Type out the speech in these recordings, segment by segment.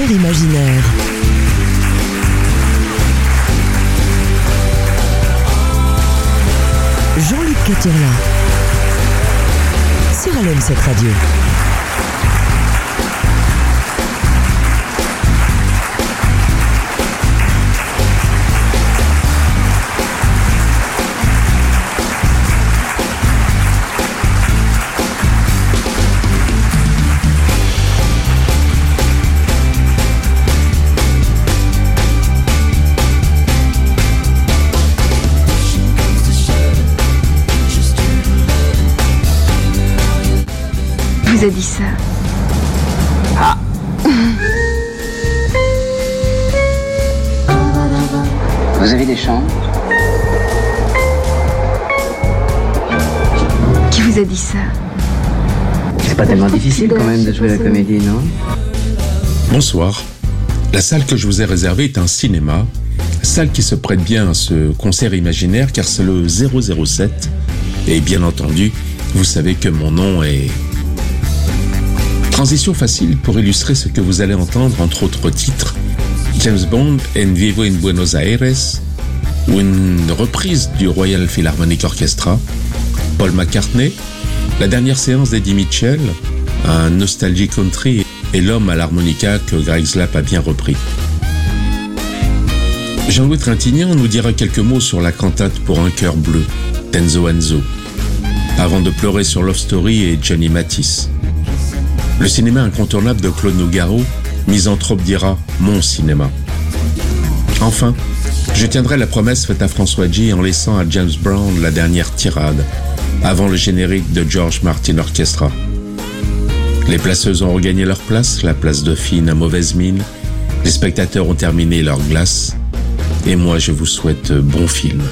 imaginaire. Jean-Luc Caturla. Sur LM7 Radio. Vous a dit ça. Ah. Vous avez des chambres Qui vous a dit ça? C'est pas tellement difficile quand même de jouer la comédie, non? Bonsoir. La salle que je vous ai réservée est un cinéma, salle qui se prête bien à ce concert imaginaire car c'est le 007. Et bien entendu, vous savez que mon nom est... Transition facile pour illustrer ce que vous allez entendre entre autres titres. James Bond En Vivo in Buenos Aires ou une reprise du Royal Philharmonic Orchestra. Paul McCartney, la dernière séance d'Eddie Mitchell, un nostalgie country et l'homme à l'harmonica que Greg Slapp a bien repris. Jean-Louis Trintignant nous dira quelques mots sur la cantate pour un cœur bleu, Tenzo Enzo, avant de pleurer sur Love Story et Johnny Matisse. Le cinéma incontournable de Claude Nougaro, Misanthrope dira Mon cinéma. Enfin, je tiendrai la promesse faite à François G en laissant à James Brown la dernière tirade, avant le générique de George Martin Orchestra. Les placeuses ont regagné leur place, la place Dauphine à mauvaise mine. Les spectateurs ont terminé leur glace. Et moi, je vous souhaite bon film.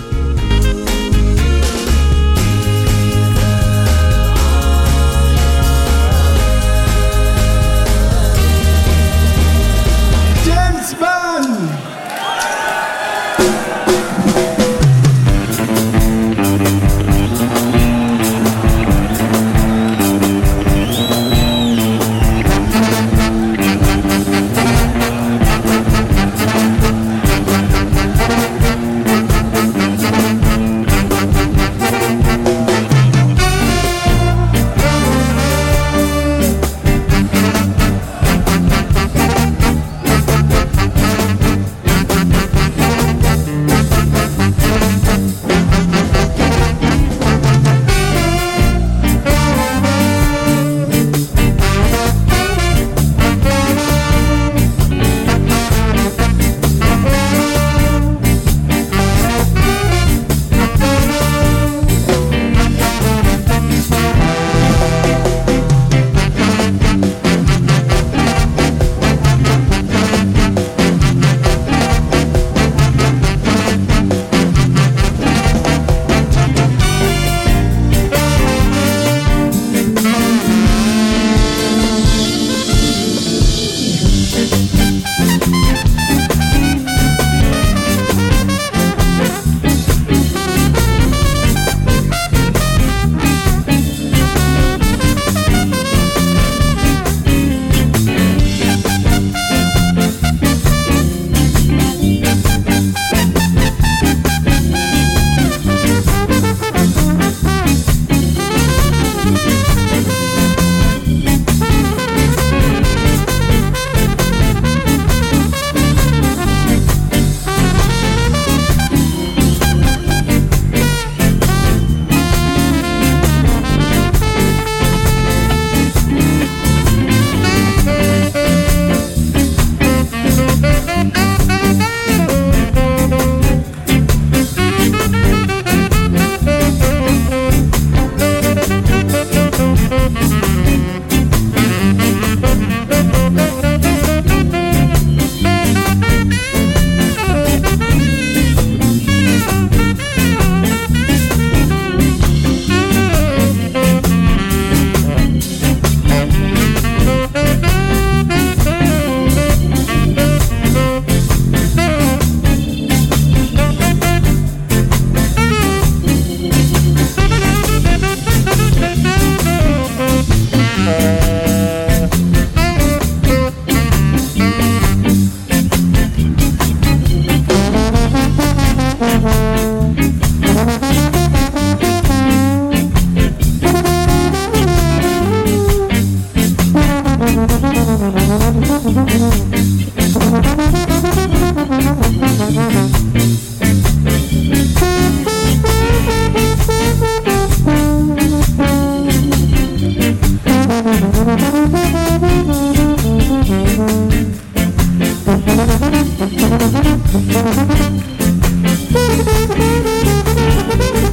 Thank you.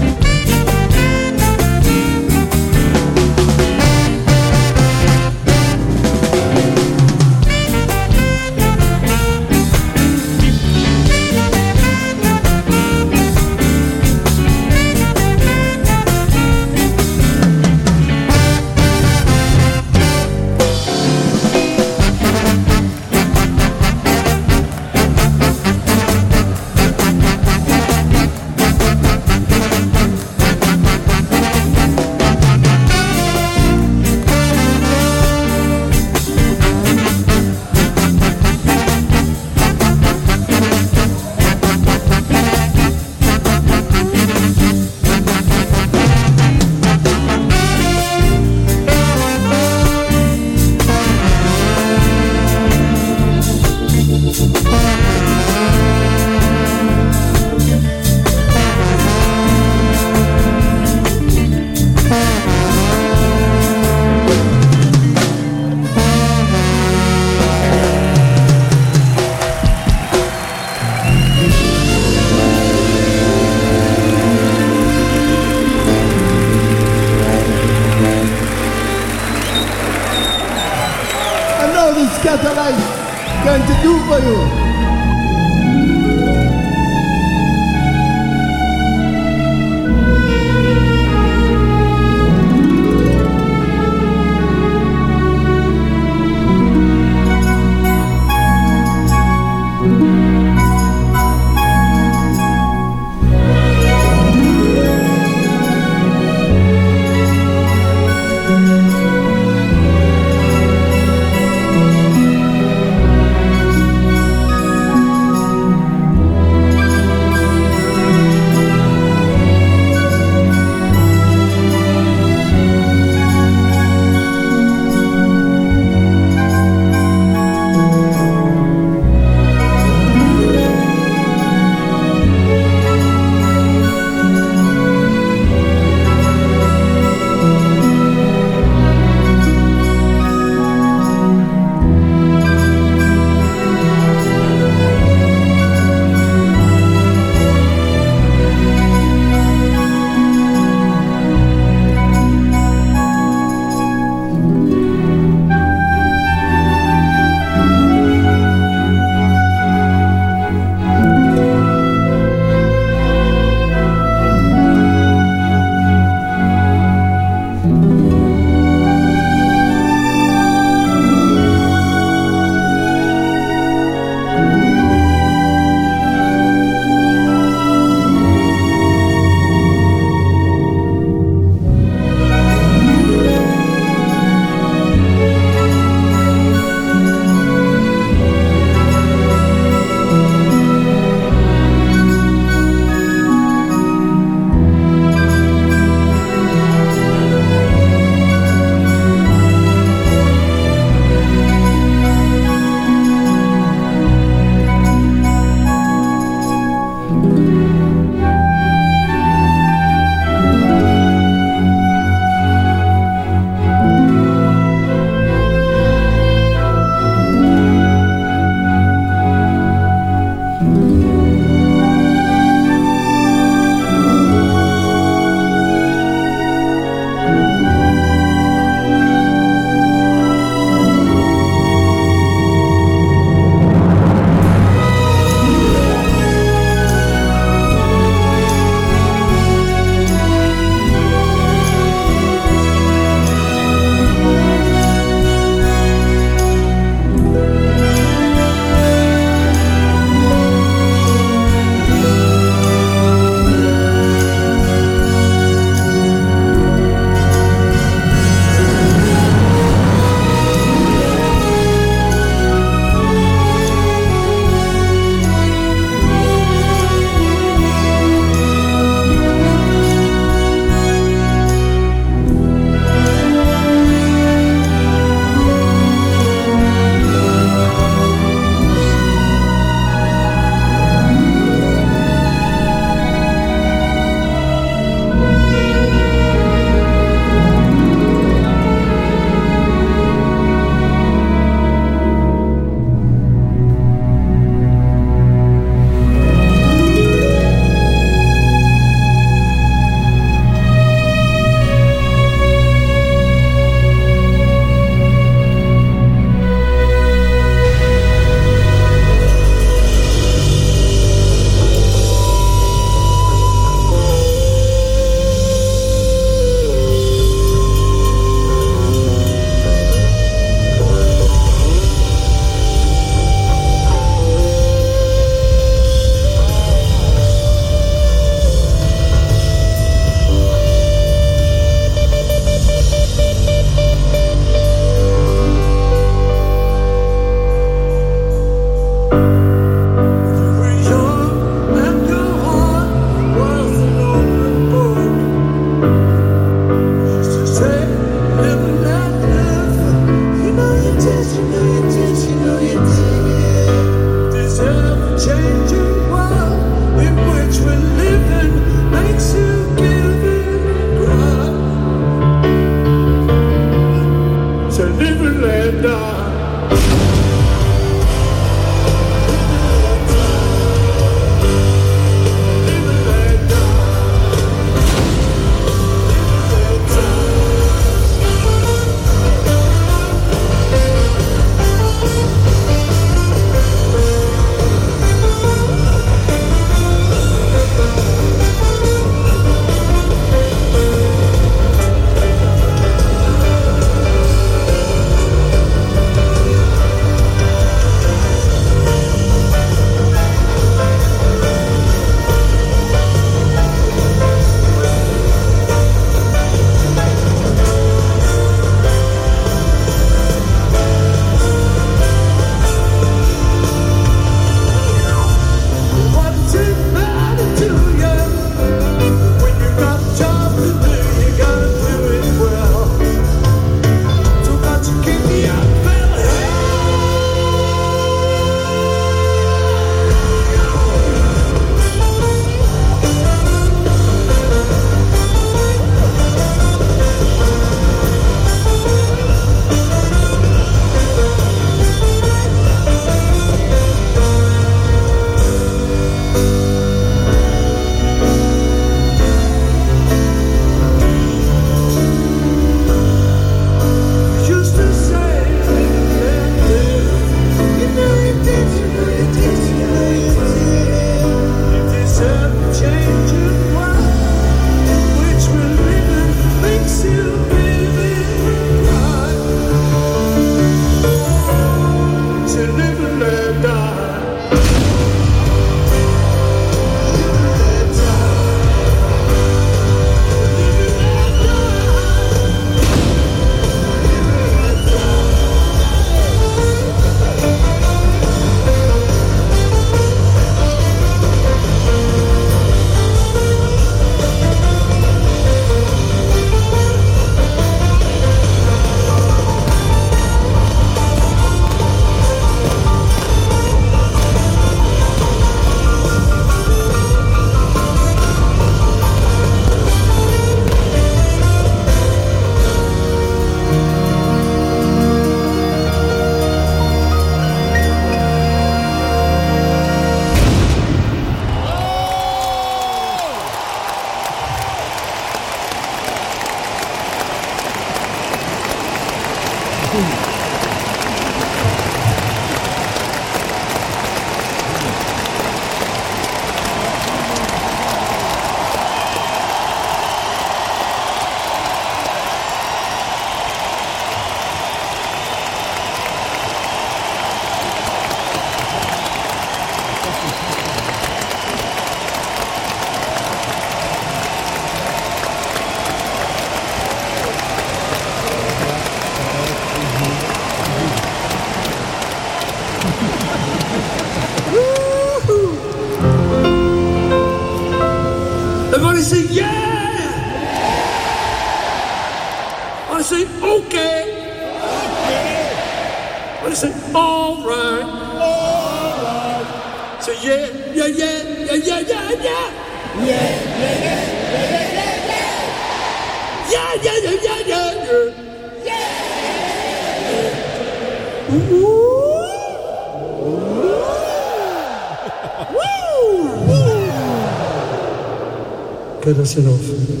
Hasselhoff.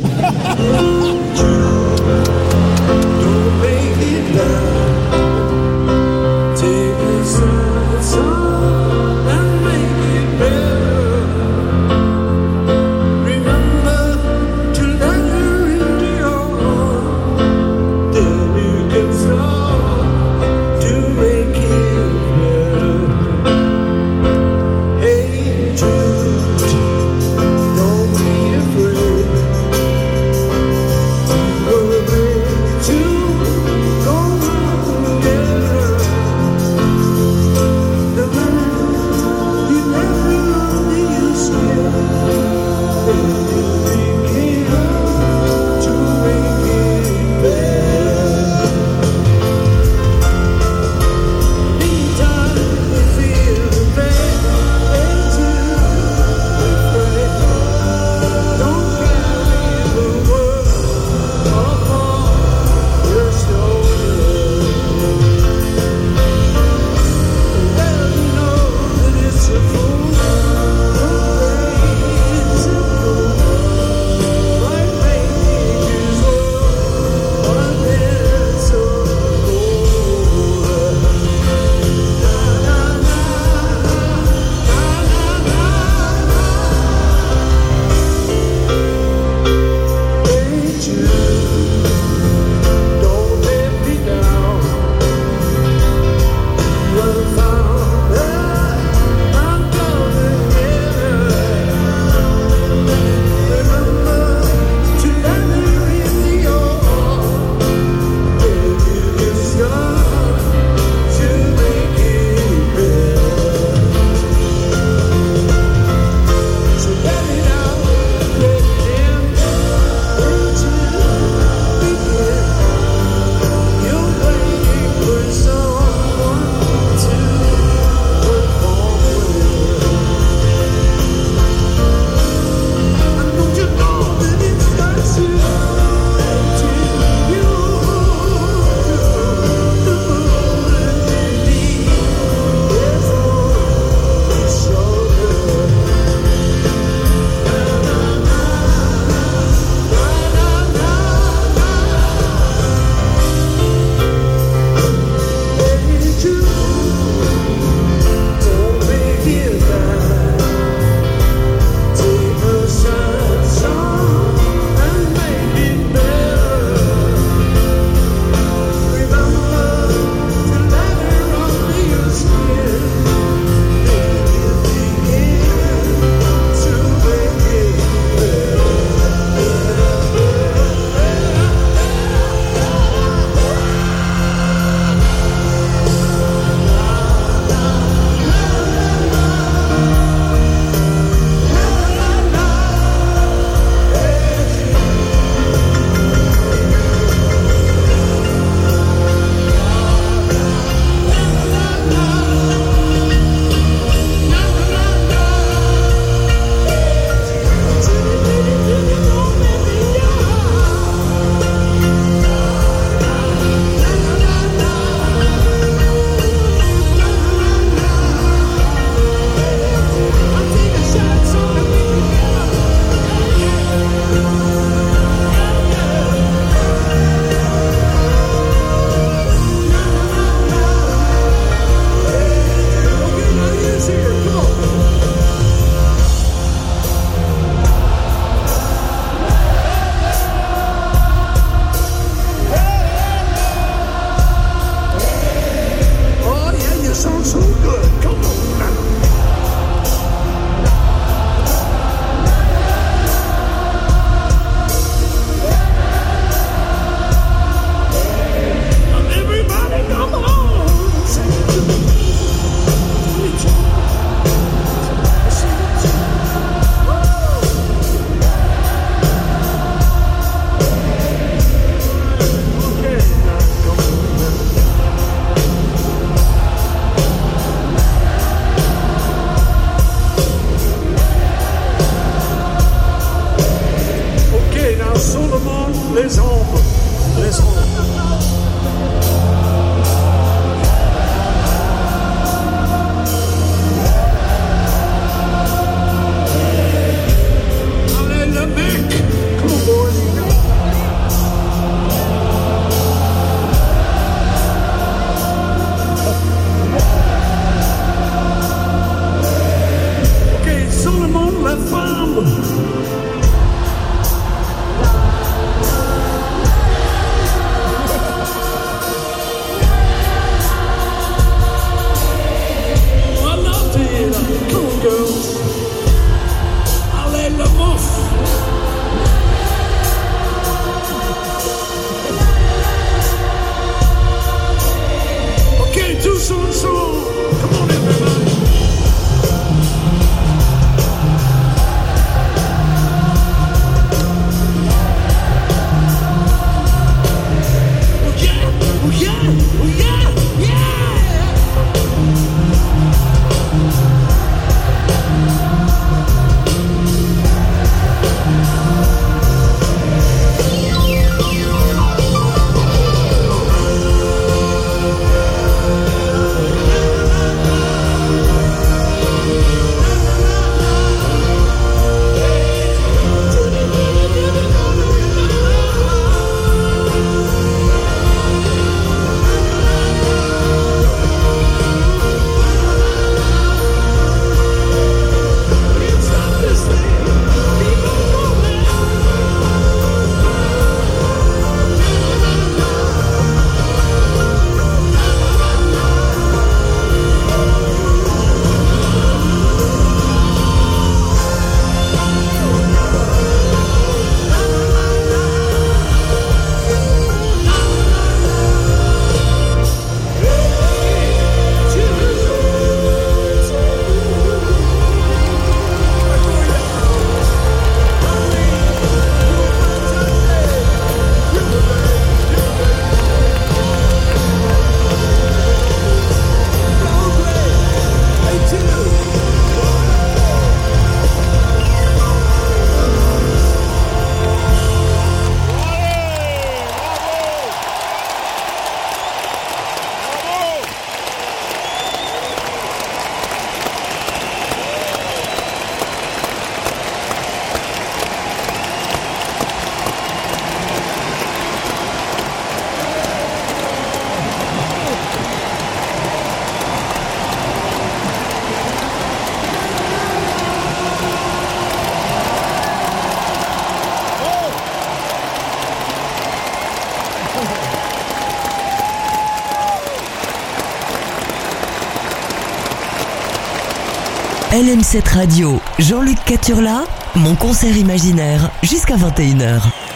LM7 Radio, Jean-Luc Caturla, mon concert imaginaire, jusqu'à 21h.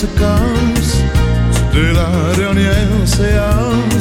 conséquence de la dernière séance.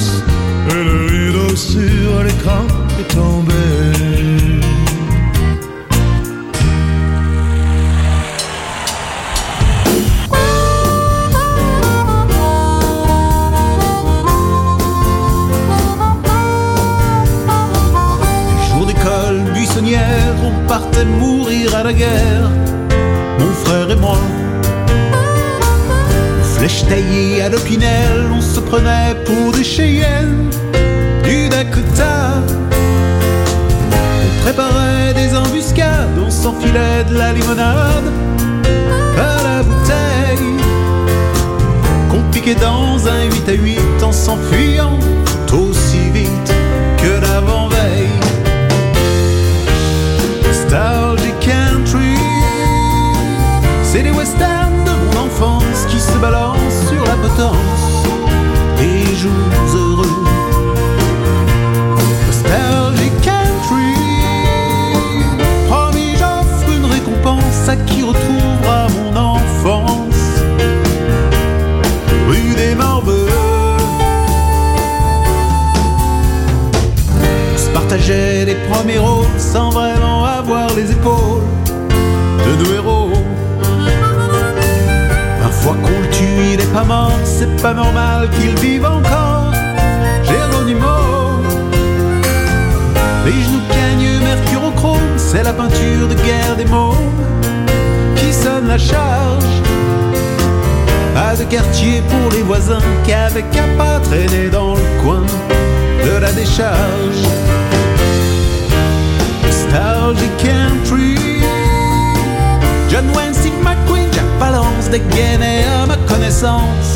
de ma connaissance.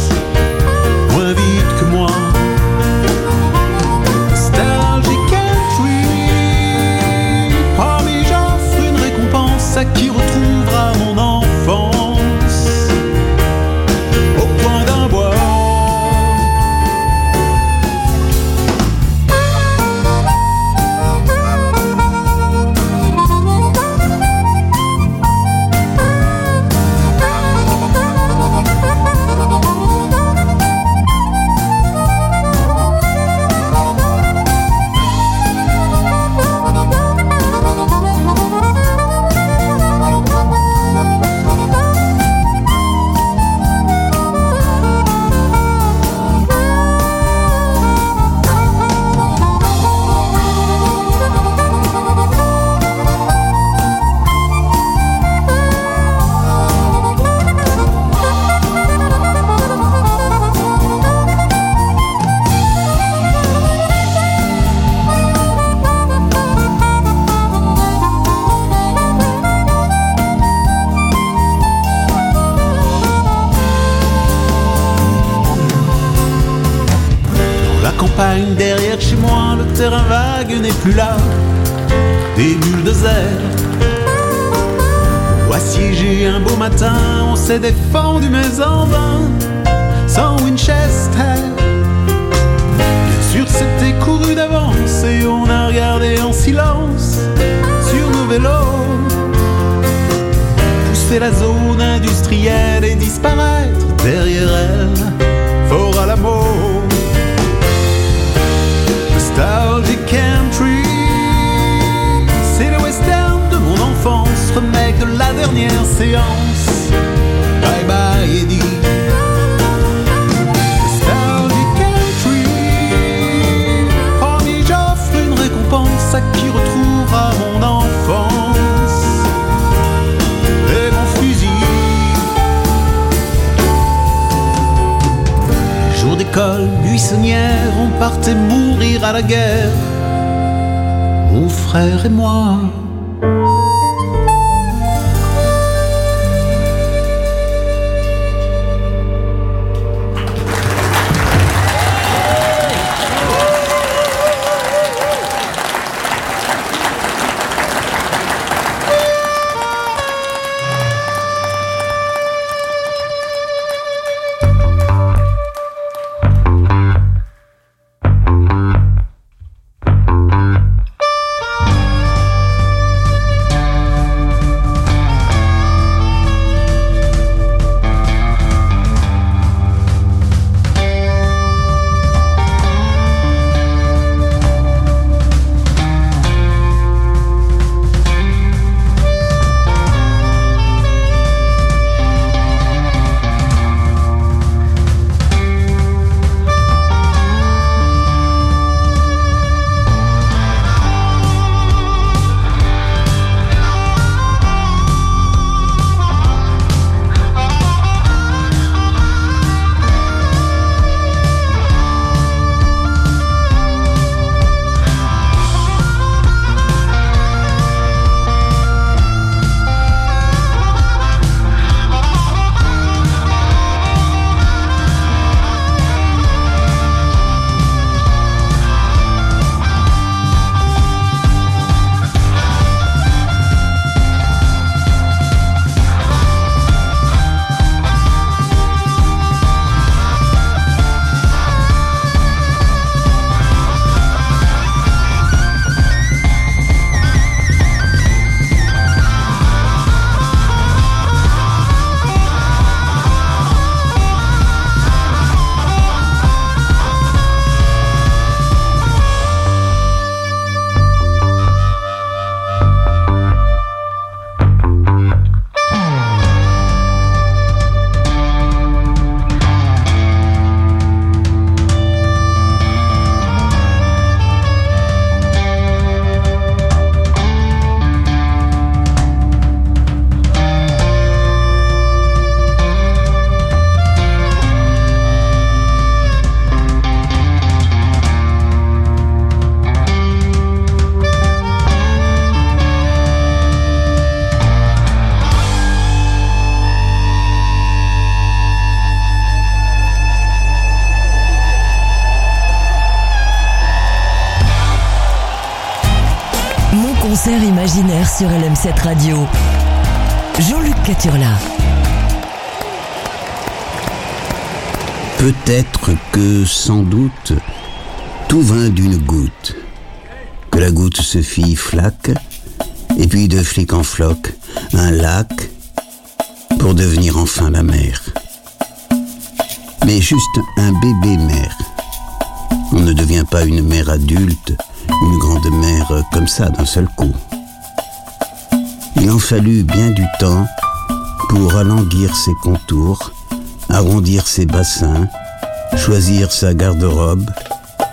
disparaître derrière elle, fort à l'amour. Nostalgic country, c'est le western de mon enfance, Remède de la dernière séance. on partait mourir à la guerre, mon frère et moi. Sur LM7 Radio. Jean-Luc Caturla. Peut-être que, sans doute, tout vint d'une goutte. Que la goutte se fit flaque, et puis de flic en floc, un lac, pour devenir enfin la mer. Mais juste un bébé mère. On ne devient pas une mère adulte, une grande mère comme ça d'un seul coup. Il en fallut bien du temps pour alanguir ses contours, arrondir ses bassins, choisir sa garde-robe,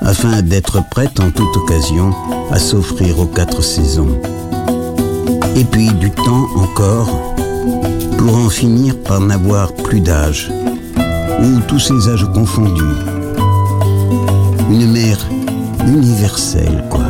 afin d'être prête en toute occasion à s'offrir aux quatre saisons. Et puis du temps encore pour en finir par n'avoir plus d'âge, ou tous ces âges confondus. Une mère universelle, quoi.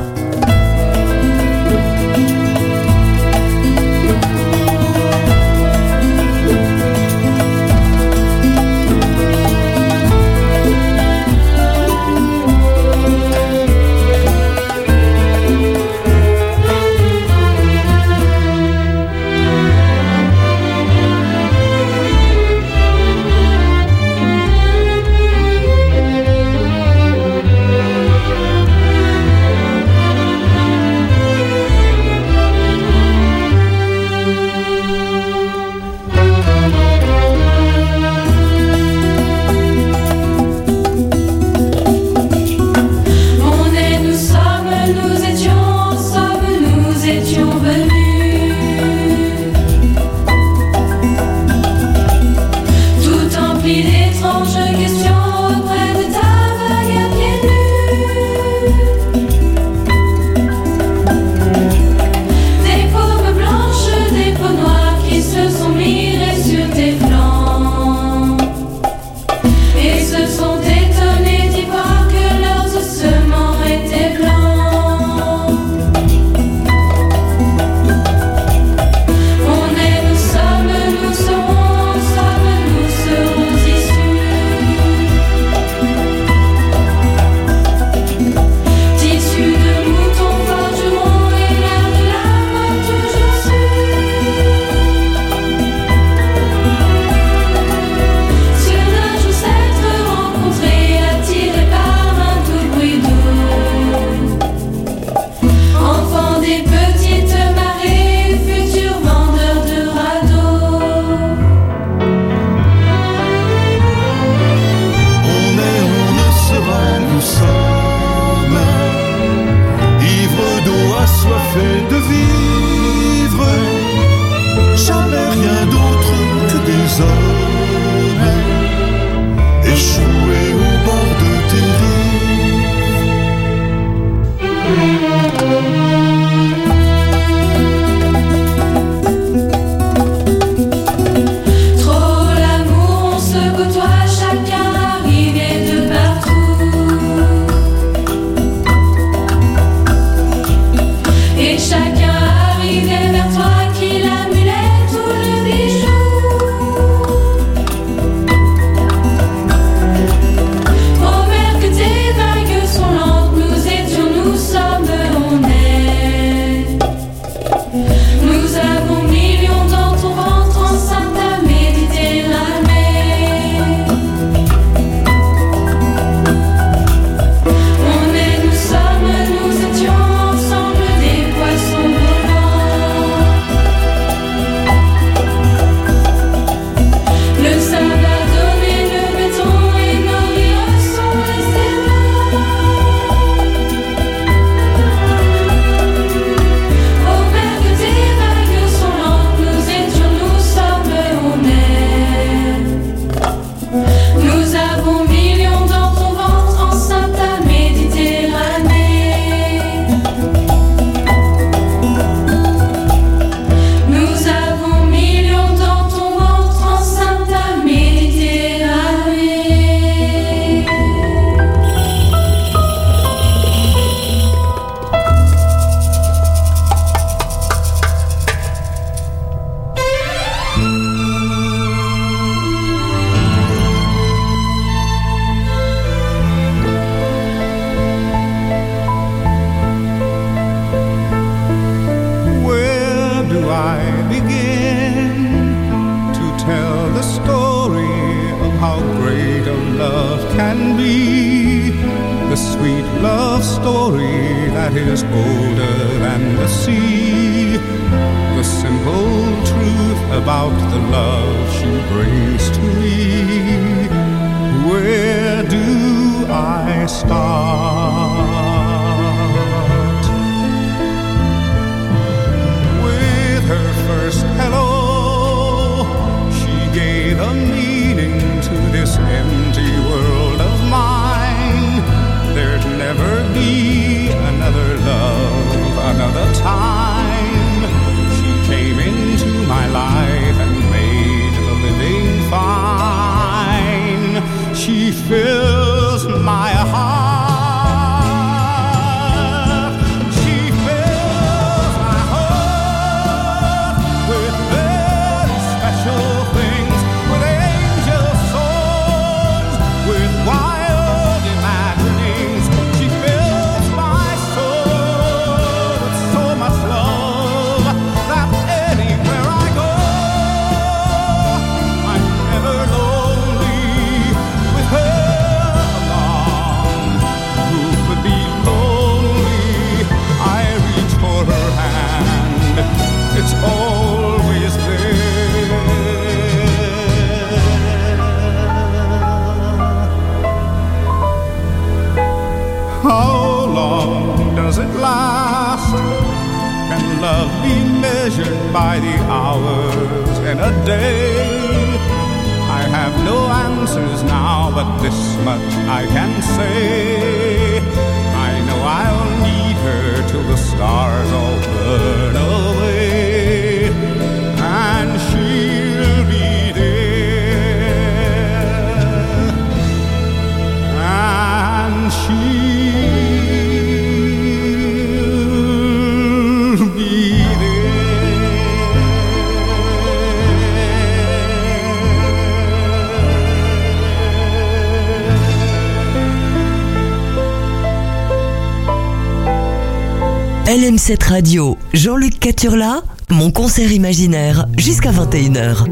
LM7 Radio, Jean-Luc Caturla, mon concert imaginaire jusqu'à 21h.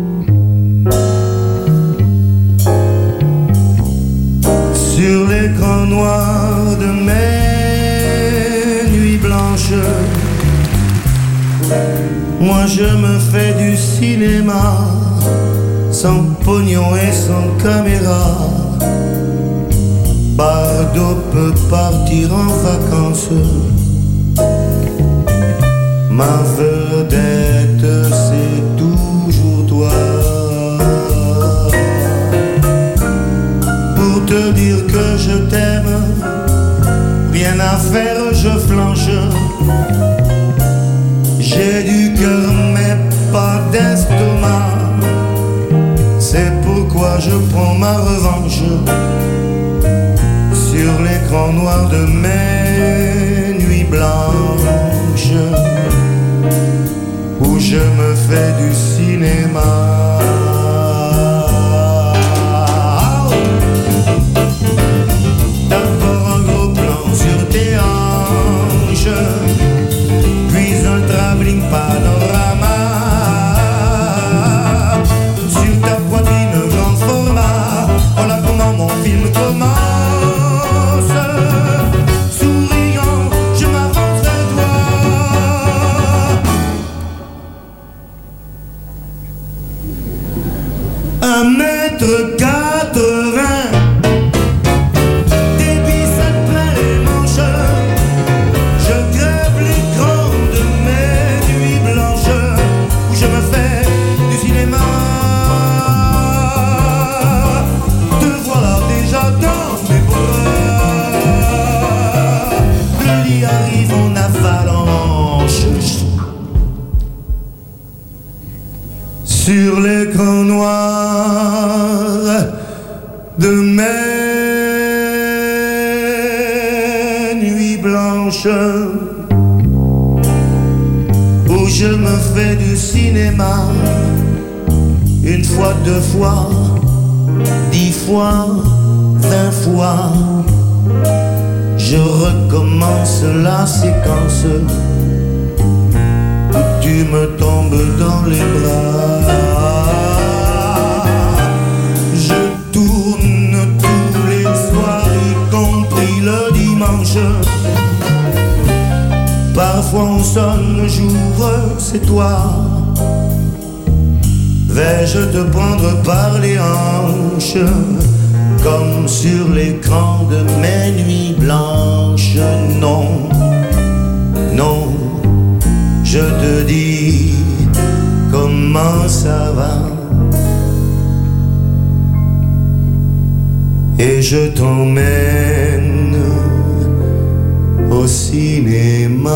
Sur l'écran noir de mes nuits blanches, moi je me fais du cinéma, sans pognon et sans caméra. Bardot peut partir en vacances. Ma vedette, c'est toujours toi. Pour te dire que je t'aime, rien à faire, je flanche. J'ai du cœur, mais pas d'estomac. C'est pourquoi je prends ma revanche sur l'écran noir de mes nuits blanches je me fais du cinéma. D'abord un gros plan sur tes hanches, Une fois, deux fois, dix fois, vingt fois. Je recommence la séquence où tu me tombes dans les bras. Je tourne tous les soirs, y compris le dimanche. Parfois on sonne le jour, c'est toi. Vais-je te prendre par les hanches comme sur l'écran de mes nuits blanches? Non, non, je te dis comment ça va. et je t'emmène au cinéma.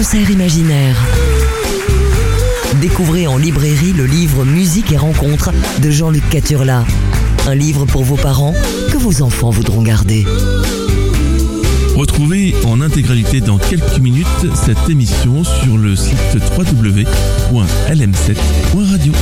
Concert imaginaire. Découvrez en librairie le livre Musique et rencontres de Jean-Luc Caturla. Un livre pour vos parents que vos enfants voudront garder. Retrouvez en intégralité dans quelques minutes cette émission sur le site www.lm7.radio.